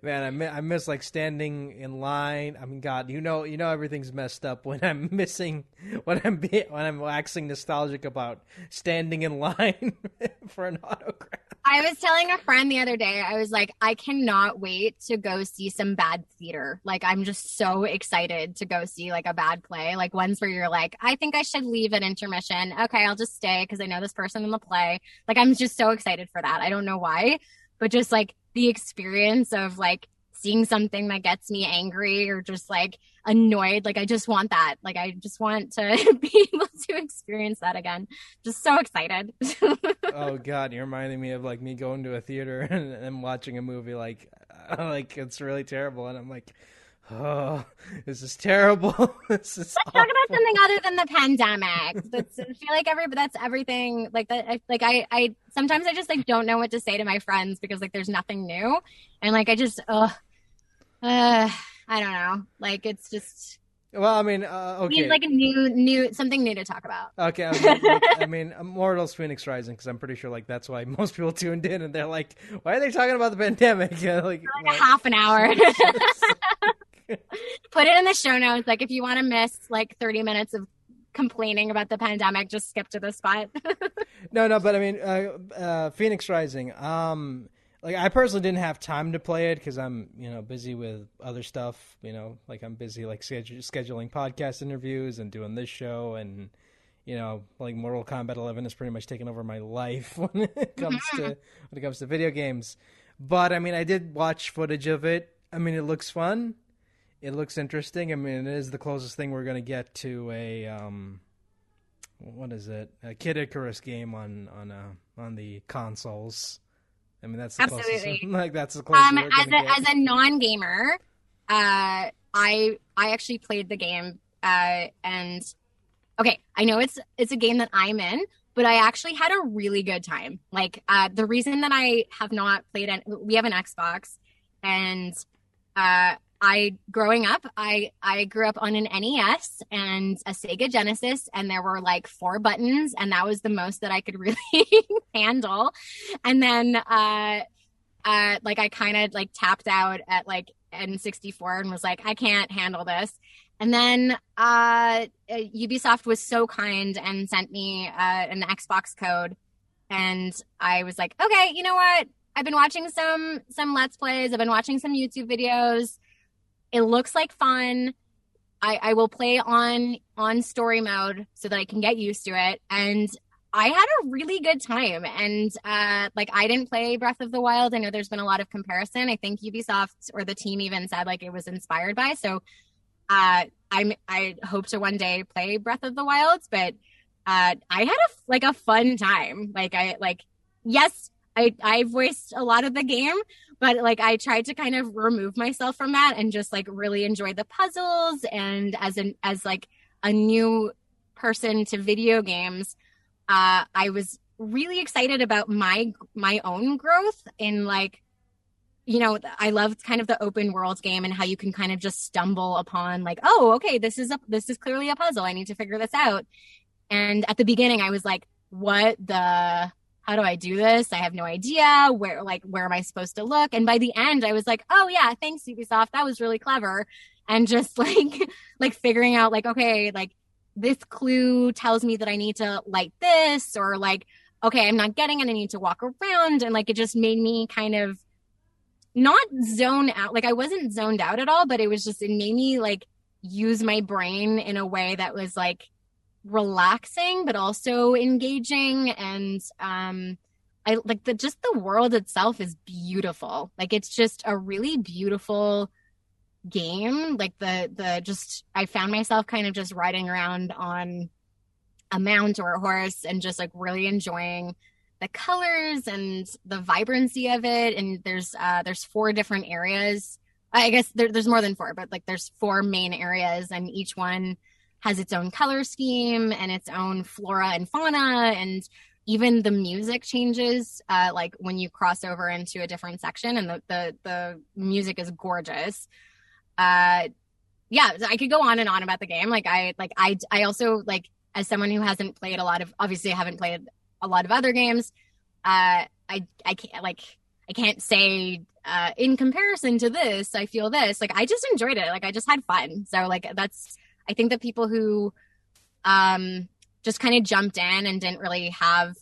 Man, I miss, I miss like standing in line. I mean, God, you know, you know, everything's messed up when I'm missing when I'm be, when I'm waxing nostalgic about standing in line for an autograph. I was telling a friend the other day, I was like, I cannot wait to go see some bad theater. Like, I'm just so excited to go see like a bad play, like ones where you're like, I think I should leave at intermission. Okay, I'll just stay because I know this person in the play. Like, I'm just so excited for that. I don't know why, but just like the experience of like seeing something that gets me angry or just like annoyed. Like I just want that. Like I just want to be able to experience that again. Just so excited. oh God, you're reminding me of like me going to a theater and, and watching a movie like like it's really terrible, and I'm like, oh, this is terrible. this is Let's awful. talk about something other than the pandemic. That's, I feel like every that's everything. Like that. I, like I, I sometimes I just like don't know what to say to my friends because like there's nothing new, and like I just, uh, uh I don't know. Like it's just. Well, I mean, uh, okay. Needs like a new, new something new to talk about. Okay, I mean, like, I mean Immortals Fenyx Rising because I'm pretty sure like that's why most people tuned in and they're like, why are they talking about the pandemic? Yeah, like, like a half an hour. Put it in the show notes. Like if you want to miss like 30 minutes of complaining about the pandemic, just skip to the spot. no, no, but I mean, uh, uh, Fenyx Rising. Um, like I personally didn't have time to play it because I'm you know busy with other stuff. You know, like I'm busy like scheduling podcast interviews and doing this show and you know, like Mortal Kombat 11 has pretty much taken over my life when it comes to when it comes to video games. But I mean, I did watch footage of it. I mean, it looks fun. It looks interesting. I mean, it is the closest thing we're going to get to a um, what is it? A Kid Icarus game on on uh, on the consoles. I mean, that's the absolutely closest, like that's the closest. Um, as a get. as a non gamer, uh, I I actually played the game, uh, and okay, I know it's it's a game that I'm in, but I actually had a really good time. Like uh, the reason that I have not played, it, we have an Xbox, and uh, I growing up, I I grew up on an NES and a Sega Genesis, and there were like four buttons, and that was the most that I could really handle. And then, uh, uh, like I kind of like tapped out at like N64 and was like, I can't handle this. And then uh, Ubisoft was so kind and sent me uh, an Xbox code, and I was like, okay, you know what? I've been watching some some Let's Plays. I've been watching some YouTube videos. It looks like fun. I, I will play on on story mode so that I can get used to it. And I had a really good time. And uh, like I didn't play Breath of the Wild. I know there's been a lot of comparison. I think Ubisoft or the team even said like it was inspired by. So uh, I'm I hope to one day play Breath of the Wilds, but uh, I had a like a fun time. Like I like yes, I I voiced a lot of the game, but like I tried to kind of remove myself from that and just like really enjoy the puzzles and as an as like a new person to video games, uh, I was really excited about my my own growth in like you know, I loved kind of the open world game and how you can kind of just stumble upon like, oh, okay, this is a this is clearly a puzzle. I need to figure this out. And at the beginning I was like, what the how do I do this? I have no idea where like where am I supposed to look? And by the end I was like, oh yeah, thanks Ubisoft. That was really clever. And just like like figuring out like, okay, like this clue tells me that I need to light this or like, okay, I'm not getting it. I need to walk around. And like it just made me kind of not zone out. Like I wasn't zoned out at all, but it was just, it made me like use my brain in a way that was like relaxing, but also engaging. And, um, I like the, just the world itself is beautiful. Like it's just a really beautiful game. Like the, the just, I found myself kind of just riding around on a mount or a horse and just like really enjoying the colors and the vibrancy of it and there's uh there's four different areas i guess there, there's more than four but like there's four main areas and each one has its own color scheme and its own flora and fauna and even the music changes uh like when you cross over into a different section and the the, the music is gorgeous uh yeah i could go on and on about the game like i like i i also like as someone who hasn't played a lot of obviously i haven't played a lot of other games. Uh, I I can't like I can't say uh, in comparison to this, I feel this. Like I just enjoyed it. Like I just had fun. So like that's I think the people who um just kind of jumped in and didn't really have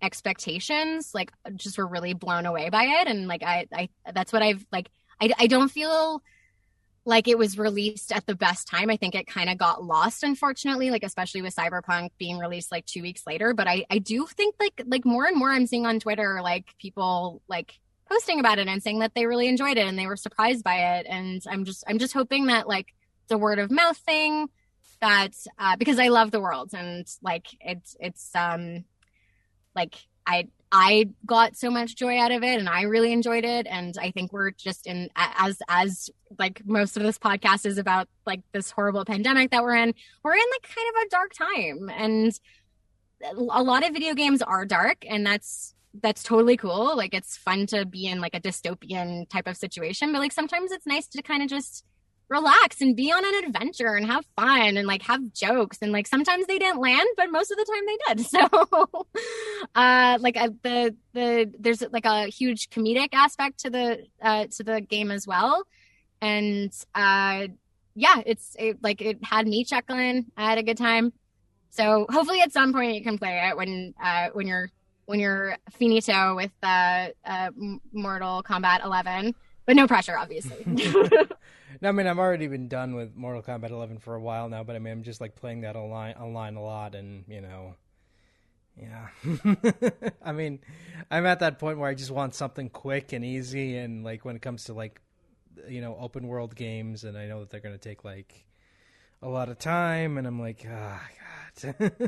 expectations like just were really blown away by it and like I I that's what I've like I I don't feel like it was released at the best time. I think it kind of got lost, unfortunately, like especially with Cyberpunk being released like two weeks later. But I, I do think like like more and more I'm seeing on Twitter like people like posting about it and saying that they really enjoyed it and they were surprised by it. And I'm just I'm just hoping that like the word of mouth thing that uh, because I love the world and like it's it's um like I I got so much joy out of it and I really enjoyed it. And I think we're just in as as like most of this podcast is about like this horrible pandemic that we're in, we're in like kind of a dark time. And a lot of video games are dark and that's that's totally cool. Like it's fun to be in like a dystopian type of situation, but like sometimes it's nice to kind of just relax and be on an adventure and have fun and like have jokes. And like sometimes they didn't land but most of the time they did. So uh like uh, the the there's like a huge comedic aspect to the uh to the game as well. And uh yeah it's it, like it had me chuckling i had a good time. So hopefully at some point you can play it when uh, when you're when you're finito with uh, uh, Mortal Kombat 11, but no pressure, obviously. no, I mean I've already been done with Mortal Kombat 11 for a while now, but I mean I'm just like playing that online online a lot, and you know, yeah. I mean, I'm at that point where I just want something quick and easy, and like when it comes to like you know open world games, and I know that they're going to take like a lot of time, and I'm like, ah, oh, God.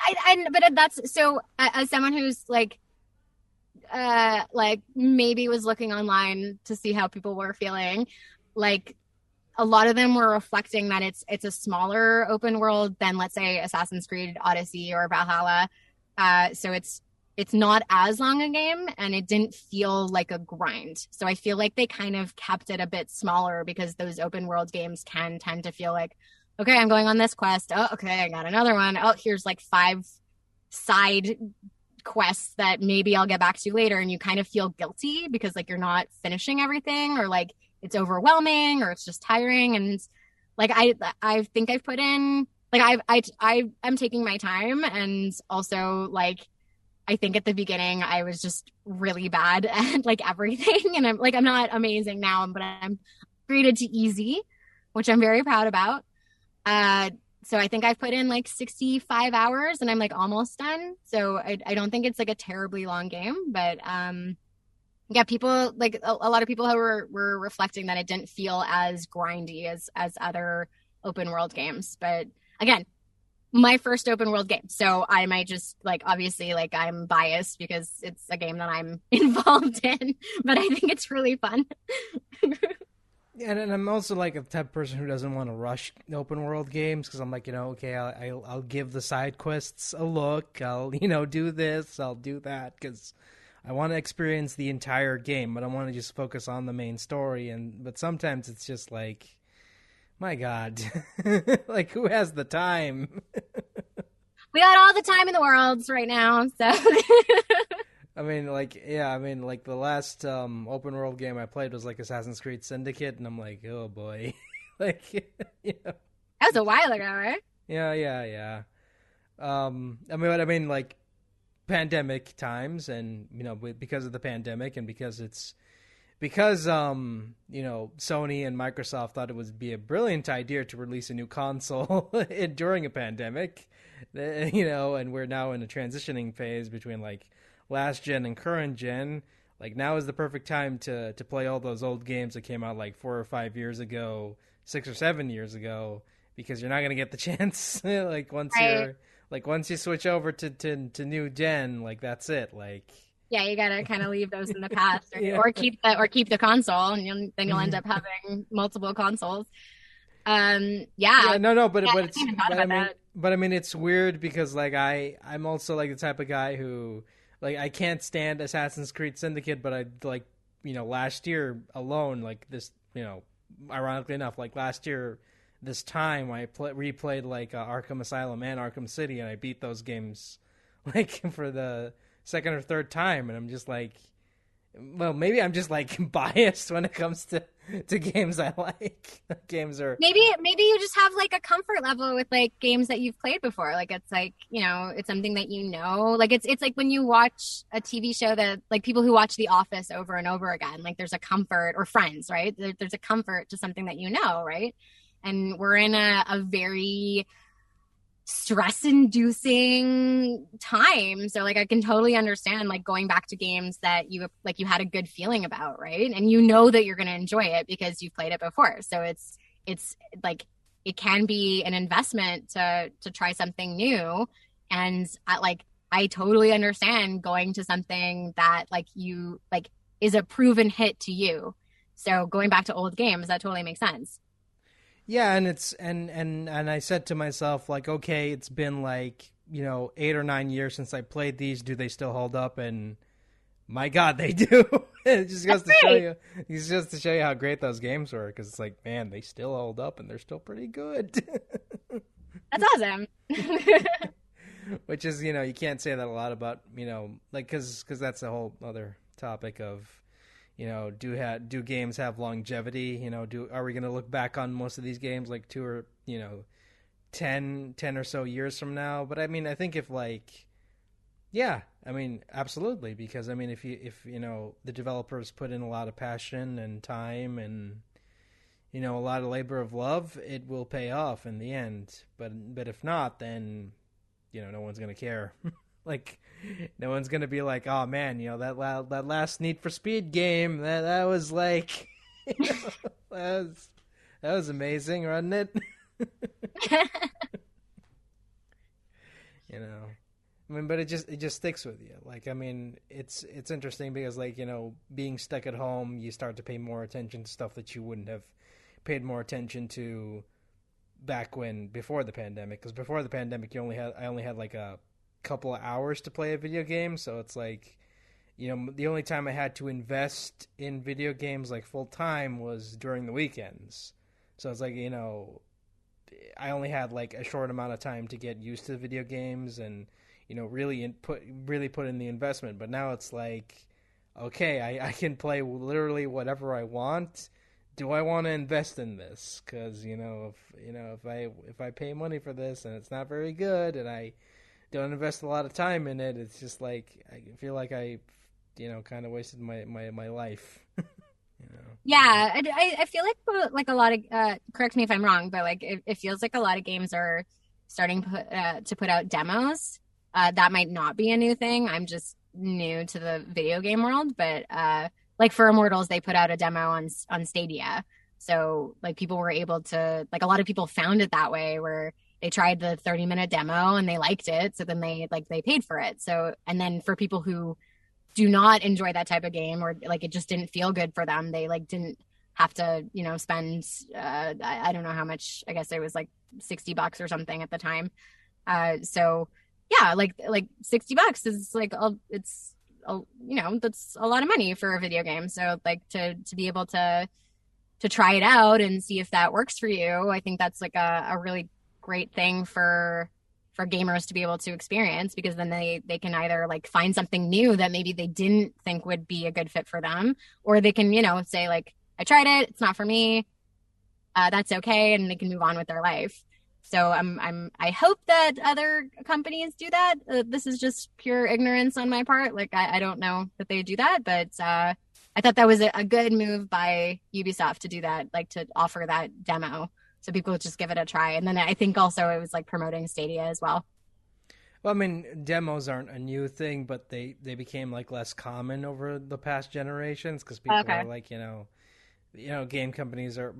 I, I, but that's so as someone who's like, uh, like maybe was looking online to see how people were feeling, like a lot of them were reflecting that it's it's a smaller open world than let's say Assassin's Creed Odyssey or Valhalla. Uh, so it's it's not as long a game and it didn't feel like a grind. So I feel like they kind of kept it a bit smaller because those open world games can tend to feel like, okay, I'm going on this quest. Oh, okay, I got another one. Oh, here's like five side quests that maybe I'll get back to later. And you kind of feel guilty because like you're not finishing everything or like it's overwhelming or it's just tiring. And like I I think I've put in like I I I am taking my time and also like I think at the beginning I was just really bad at like everything. And I'm like, I'm not amazing now, but I'm graded to easy, which I'm very proud about. Uh, so I think I've put in like 65 hours and I'm like almost done. So I, I don't think it's like a terribly long game, but um, yeah, people like a, a lot of people were were reflecting that it didn't feel as grindy as as other open world games. But again, my first open world game. So I might just like obviously like I'm biased because it's a game that I'm involved in, but I think it's really fun. yeah, and I'm also like a type of person who doesn't want to rush open world games because I'm like, you know, okay, I'll, I'll, I'll give the side quests a look. I'll you know do this, I'll do that because I want to experience the entire game, but I want to just focus on the main story. And but sometimes it's just like my God. like, who has the time? we got all the time in the world right now, so. I mean, like, yeah, I mean, like, the last um, open world game I played was, like, Assassin's Creed Syndicate, and I'm like, oh, boy. like, you know. That was a while ago, right? Yeah, yeah, yeah. Um, I mean, what I mean, like, pandemic times, and, you know, because of the pandemic and because it's because um you know Sony and Microsoft thought it would be a brilliant idea to release a new console during a pandemic, you know, and we're now in a transitioning phase between like last gen and current gen. Like now is the perfect time to to play all those old games that came out like four or five years ago, six or seven years ago, because you're not gonna get the chance. like once right. you're like once you switch over to, to to new gen, like that's it. Like yeah, you gotta kind of leave those in the past, or, yeah. or, keep the or keep the console, and you'll, then you'll end up having multiple consoles. Um, yeah. yeah no, no, but yeah, but it's but I mean, but I mean, it's weird because like I I'm also like the type of guy who like I can't stand Assassin's Creed Syndicate, but I like you know last year alone, like this you know, ironically enough, like last year this time I play, replayed like uh, Arkham Asylum and Arkham City, and I beat those games like for the second or third time, and I'm just like, well, maybe I'm just like biased when it comes to to games I like. games are maybe maybe you just have like a comfort level with like games that you've played before. Like it's like you know it's something that you know. Like it's it's like when you watch a TV show that like people who watch The Office over and over again. Like there's a comfort or Friends, right? There, there's a comfort to something that you know, right? And we're in a, a very stress inducing time so like i can totally understand like going back to games that you like you had a good feeling about right? And you know that you're going to enjoy it because you've played it before. So it's it's like it can be an investment to to try something new. And I, like i totally understand going to something that like you like is a proven hit to you. So going back to old games that totally makes sense yeah, and it's and and and I said to myself like, okay, it's been like you know eight or nine years since I played these. Do they still hold up? And my God, they do. it just goes That's to show you. It's just to show you how great those games were. Because it's like, man, they still hold up and they're still pretty good. That's awesome. Which is, you know, you can't say that a lot about, you know, like because because that's a whole other topic of you know, do ha- do games have longevity? You know, do are we going to look back on most of these games like two or you know, 10, 10 or so years from now. But I mean, I think if like, yeah, I mean, absolutely, because I mean, if you if you know the developers put in a lot of passion and time and you know a lot of labor of love, it will pay off in the end. But but if not, then you know no one's gonna care. like no one's gonna be like, oh man, you know that la- that last Need for Speed game that that was like know, that was that was amazing, wasn't it? you know, I mean, but it just it just sticks with you. Like, I mean, it's it's interesting because like you know, being stuck at home, you start to pay more attention to stuff that you wouldn't have paid more attention to back when before the pandemic. Because before the pandemic, you only had I only had like a couple of hours to play a video game, so it's like you know the only time I had to invest in video games like full time was during the weekends. So it's like you know I only had like a short amount of time to get used to video games and you know really put really put in the investment. But now it's like okay, I, I can play literally whatever I want. Do I want to invest in this? Because you know if you know if I if I pay money for this and it's not very good and I don't invest a lot of time in it, it's just like I feel like I you know kind of wasted my my my life. Yeah, I, I feel like like a lot of uh, correct me if I'm wrong, but like it, it feels like a lot of games are starting put, uh, to put out demos. Uh, that might not be a new thing. I'm just new to the video game world, but uh, like for Immortals, they put out a demo on on Stadia, so like people were able to like a lot of people found it that way where they tried the 30 minute demo and they liked it, so then they like they paid for it. So and then for people who do not enjoy that type of game or like it just didn't feel good for them they like didn't have to you know spend uh, I, I, don't know how much i guess it was like 60 bucks or something at the time. Uh, so yeah like like 60 bucks is like a, it's a, you know that's a lot of money for a video game. So like to to be able to to try it out and see if that works for you i think that's like a, a really great thing for for gamers to be able to experience because then they they can either like find something new that maybe they didn't think would be a good fit for them or they can you know say like i tried it. It's not for me. Uh, that's okay and they can move on with their life. So i'm i'm i hope that other companies do that. Uh, this is just pure ignorance on my part. Like i, I don't know that they do that but uh, i thought that was a, a good move by ubisoft to do that like to offer that demo so people would just give it a try. And then I think also it was like promoting Stadia as well. Well, I mean, demos aren't a new thing, but they they became like less common over the past generations because people okay. are like, you know, you know, game companies or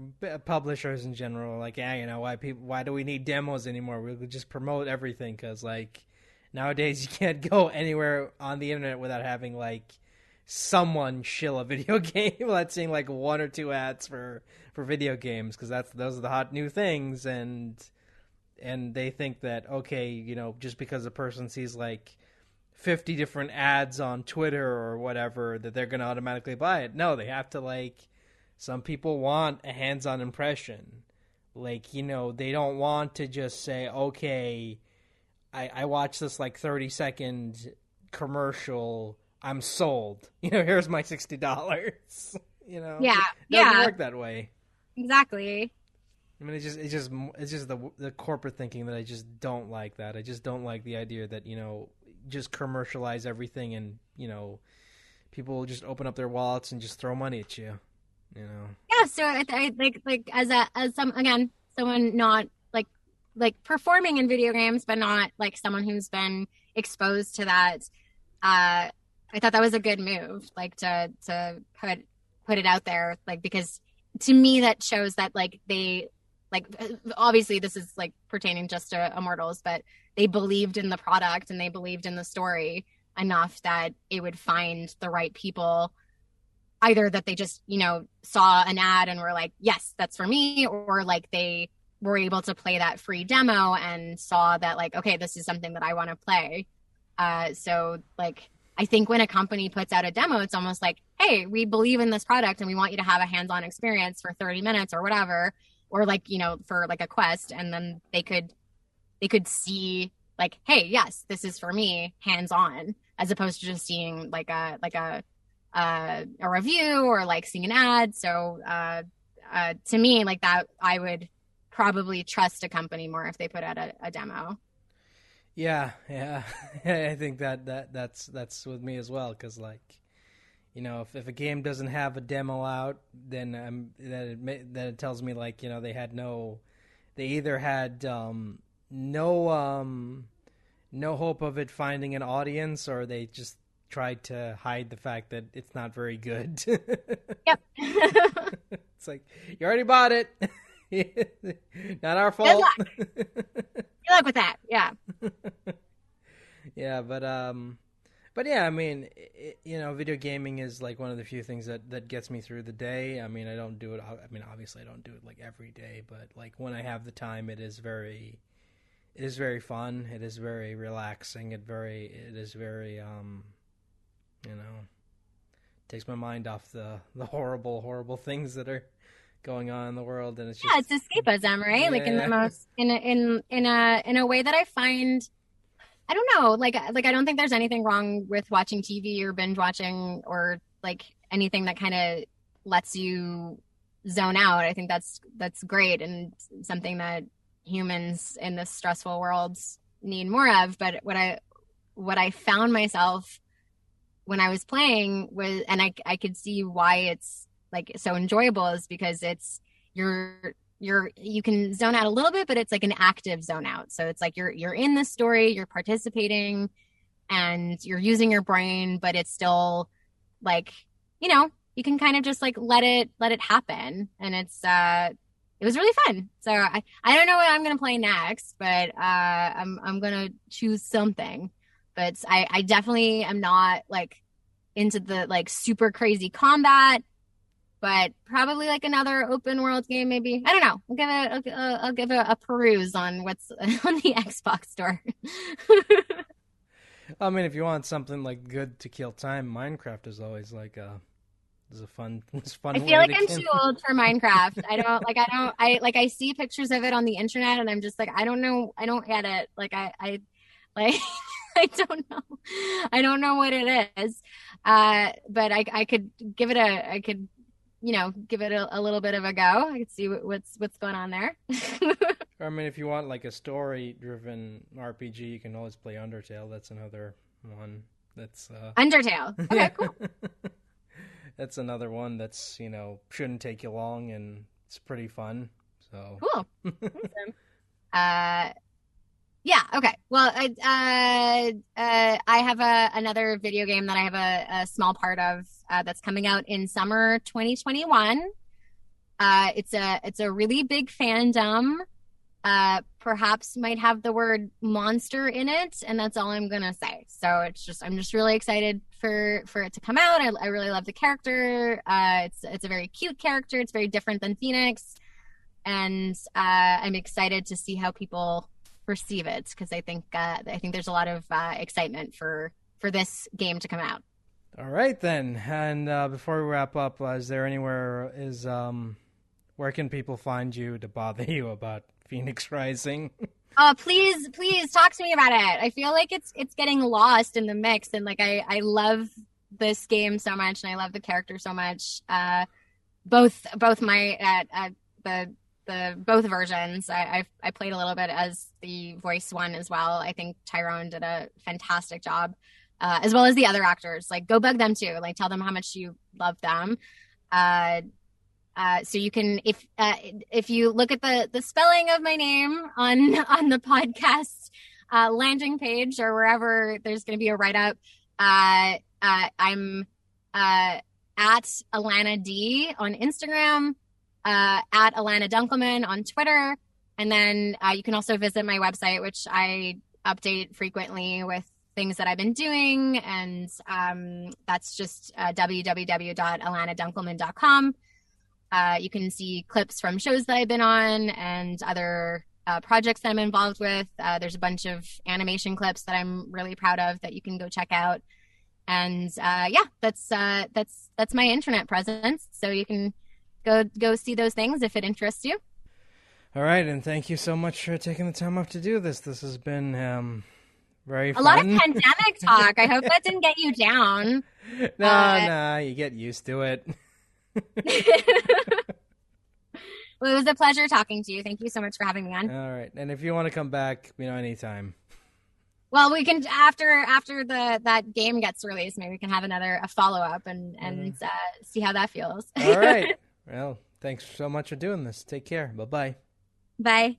publishers in general, like, yeah, you know, why people, why do we need demos anymore? We just promote everything because, like, nowadays you can't go anywhere on the internet without having like someone shill a video game without seeing like one or two ads for for video games because that's those are the hot new things and and they think that okay you know just because a person sees like 50 different ads on Twitter or whatever that they're going to automatically buy it. No they have to like some people want a hands-on impression. Like you know they don't want to just say okay I I watched this like 30 second commercial I'm sold you know here's my $60 you know yeah it doesn't yeah. work that way Exactly. I mean, it's just it's just it's just the the corporate thinking that I just don't like. That I just don't like the idea that you know just commercialize everything and you know people just open up their wallets and just throw money at you. You know. Yeah. So I, I like like as a as some again someone not like like performing in video games, but not like someone who's been exposed to that. Uh, I thought that was a good move, like to to put put it out there, like because to me that shows that like they like obviously this is like pertaining just to immortals but they believed in the product and they believed in the story enough that it would find the right people either that they just you know saw an ad and were like yes that's for me or like they were able to play that free demo and saw that like okay this is something that i want to play. Uh so like I think when a company puts out a demo, it's almost like, hey, we believe in this product and we want you to have a hands on experience for 30 minutes or whatever, or like, you know, for like a quest. And then they could, they could see like, hey, yes, this is for me hands on, as opposed to just seeing like a, like a, uh, a review or like seeing an ad. So, uh, uh, to me, like that, I would probably trust a company more if they put out a, a demo. Yeah, yeah, I think that that that's that's with me as well. Because like, you know, if if a game doesn't have a demo out, then um, then it then it tells me like you know they had no, they either had um no um no hope of it finding an audience, or they just tried to hide the fact that it's not very good. yep. it's like you already bought it. not our fault. Good luck. With that. Yeah. yeah, but um but yeah, I mean, it, you know, video gaming is like one of the few things that that gets me through the day. I mean, I don't do it I mean, obviously I don't do it like every day, but like when I have the time it is very it is very fun. It is very relaxing. It very it is very um you know takes my mind off the the horrible horrible things that are going on in the world and it's just, yeah it's escapism right? Yeah. like in the most in a, in in a in a way that i find i don't know like like i don't think there's anything wrong with watching tv or binge watching or like anything that kind of lets you zone out. I think that's that's great and something that humans in this stressful world need more of. But what i what i found myself when i was playing was and i i could see why it's like so enjoyable is because it's you're you're you can zone out a little bit but it's like an active zone out. So it's like you're you're in the story you're participating and you're using your brain but it's still like you know you can kind of just like let it let it happen. And it's uh it was really fun. So i i don't know what i'm gonna play next but uh i'm i'm gonna choose something. But i i definitely am not like into the like super crazy combat but probably like another open world game maybe. I don't know. I'll give it i'll, I'll give it a peruse on what's on the xbox store. I mean if you want something like good to kill time minecraft is always like a is a fun it's fun i feel like i'm too old for minecraft. I don't like i don't i like i see pictures of it on the internet and i'm just like i don't know i don't get it. Like i i like I don't know. I don't know what it is. Uh, but I, I could give it a, I could you know, give it a, a, little bit of a go. I can see what, what's what's going on there. I mean, if you want like a story-driven RPG, you can always play Undertale. That's another one. That's uh... Undertale. Okay, cool. that's another one that's you know shouldn't take you long and it's pretty fun. So cool. awesome. Uh, yeah. Okay. Well, I uh, uh, I have a another video game that I have a, a small part of uh, that's coming out in summer 2021. Uh, it's a it's a really big fandom. Uh, perhaps might have the word monster in it, and that's all I'm gonna say. So it's just I'm just really excited for for it to come out. I, I really love the character. Uh, it's it's a very cute character. It's very different than Fenyx, and I'm excited to see how people perceive it because I think uh, I think there's a lot of uh, excitement for for this game to come out. All right then, and uh, before we wrap up, uh, is there anywhere is um where can people find you to bother you about Fenyx Rising? Oh, please, please talk to me about it. I feel like it's it's getting lost in the mix, and like I I love this game so much, and I love the character so much. Uh, both both my uh, uh the the both versions. I, I, I played a little bit as the voice one as well. I think Tyrone did a fantastic job, uh, as well as the other actors. Like, go bug them too. Like, tell them how much you love them. Uh, uh, so you can, if uh, if you look at the the spelling of my name on on the podcast uh, landing page or wherever there's going to be a write up, uh, I'm at Alana D on Instagram uh, at Alana Dunkelman on Twitter. And then uh, you can also visit my website, which I update frequently with things that I've been doing. And um, that's just uh, www.alanadunkelman.com. Uh, you can see clips from shows that I've been on and other uh, projects that I'm involved with. Uh, there's a bunch of animation clips that I'm really proud of that you can go check out. And uh, yeah, that's uh, that's that's my internet presence. So you can go go see those things if it interests you. All right, and thank you so much for taking the time up to do this. This has been um, very a fun. lot of pandemic talk. I hope that didn't get you down. No, uh, no, you get used to it. well, it was a pleasure talking to you. Thank you so much for having me on. All right, and if you want to come back, you know, anytime. Well, we can after after the that game gets released, maybe we can have another a follow up and and mm-hmm. uh, see how that feels. All right. Well, thanks so much for doing this. Take care. Bye-bye. Bye.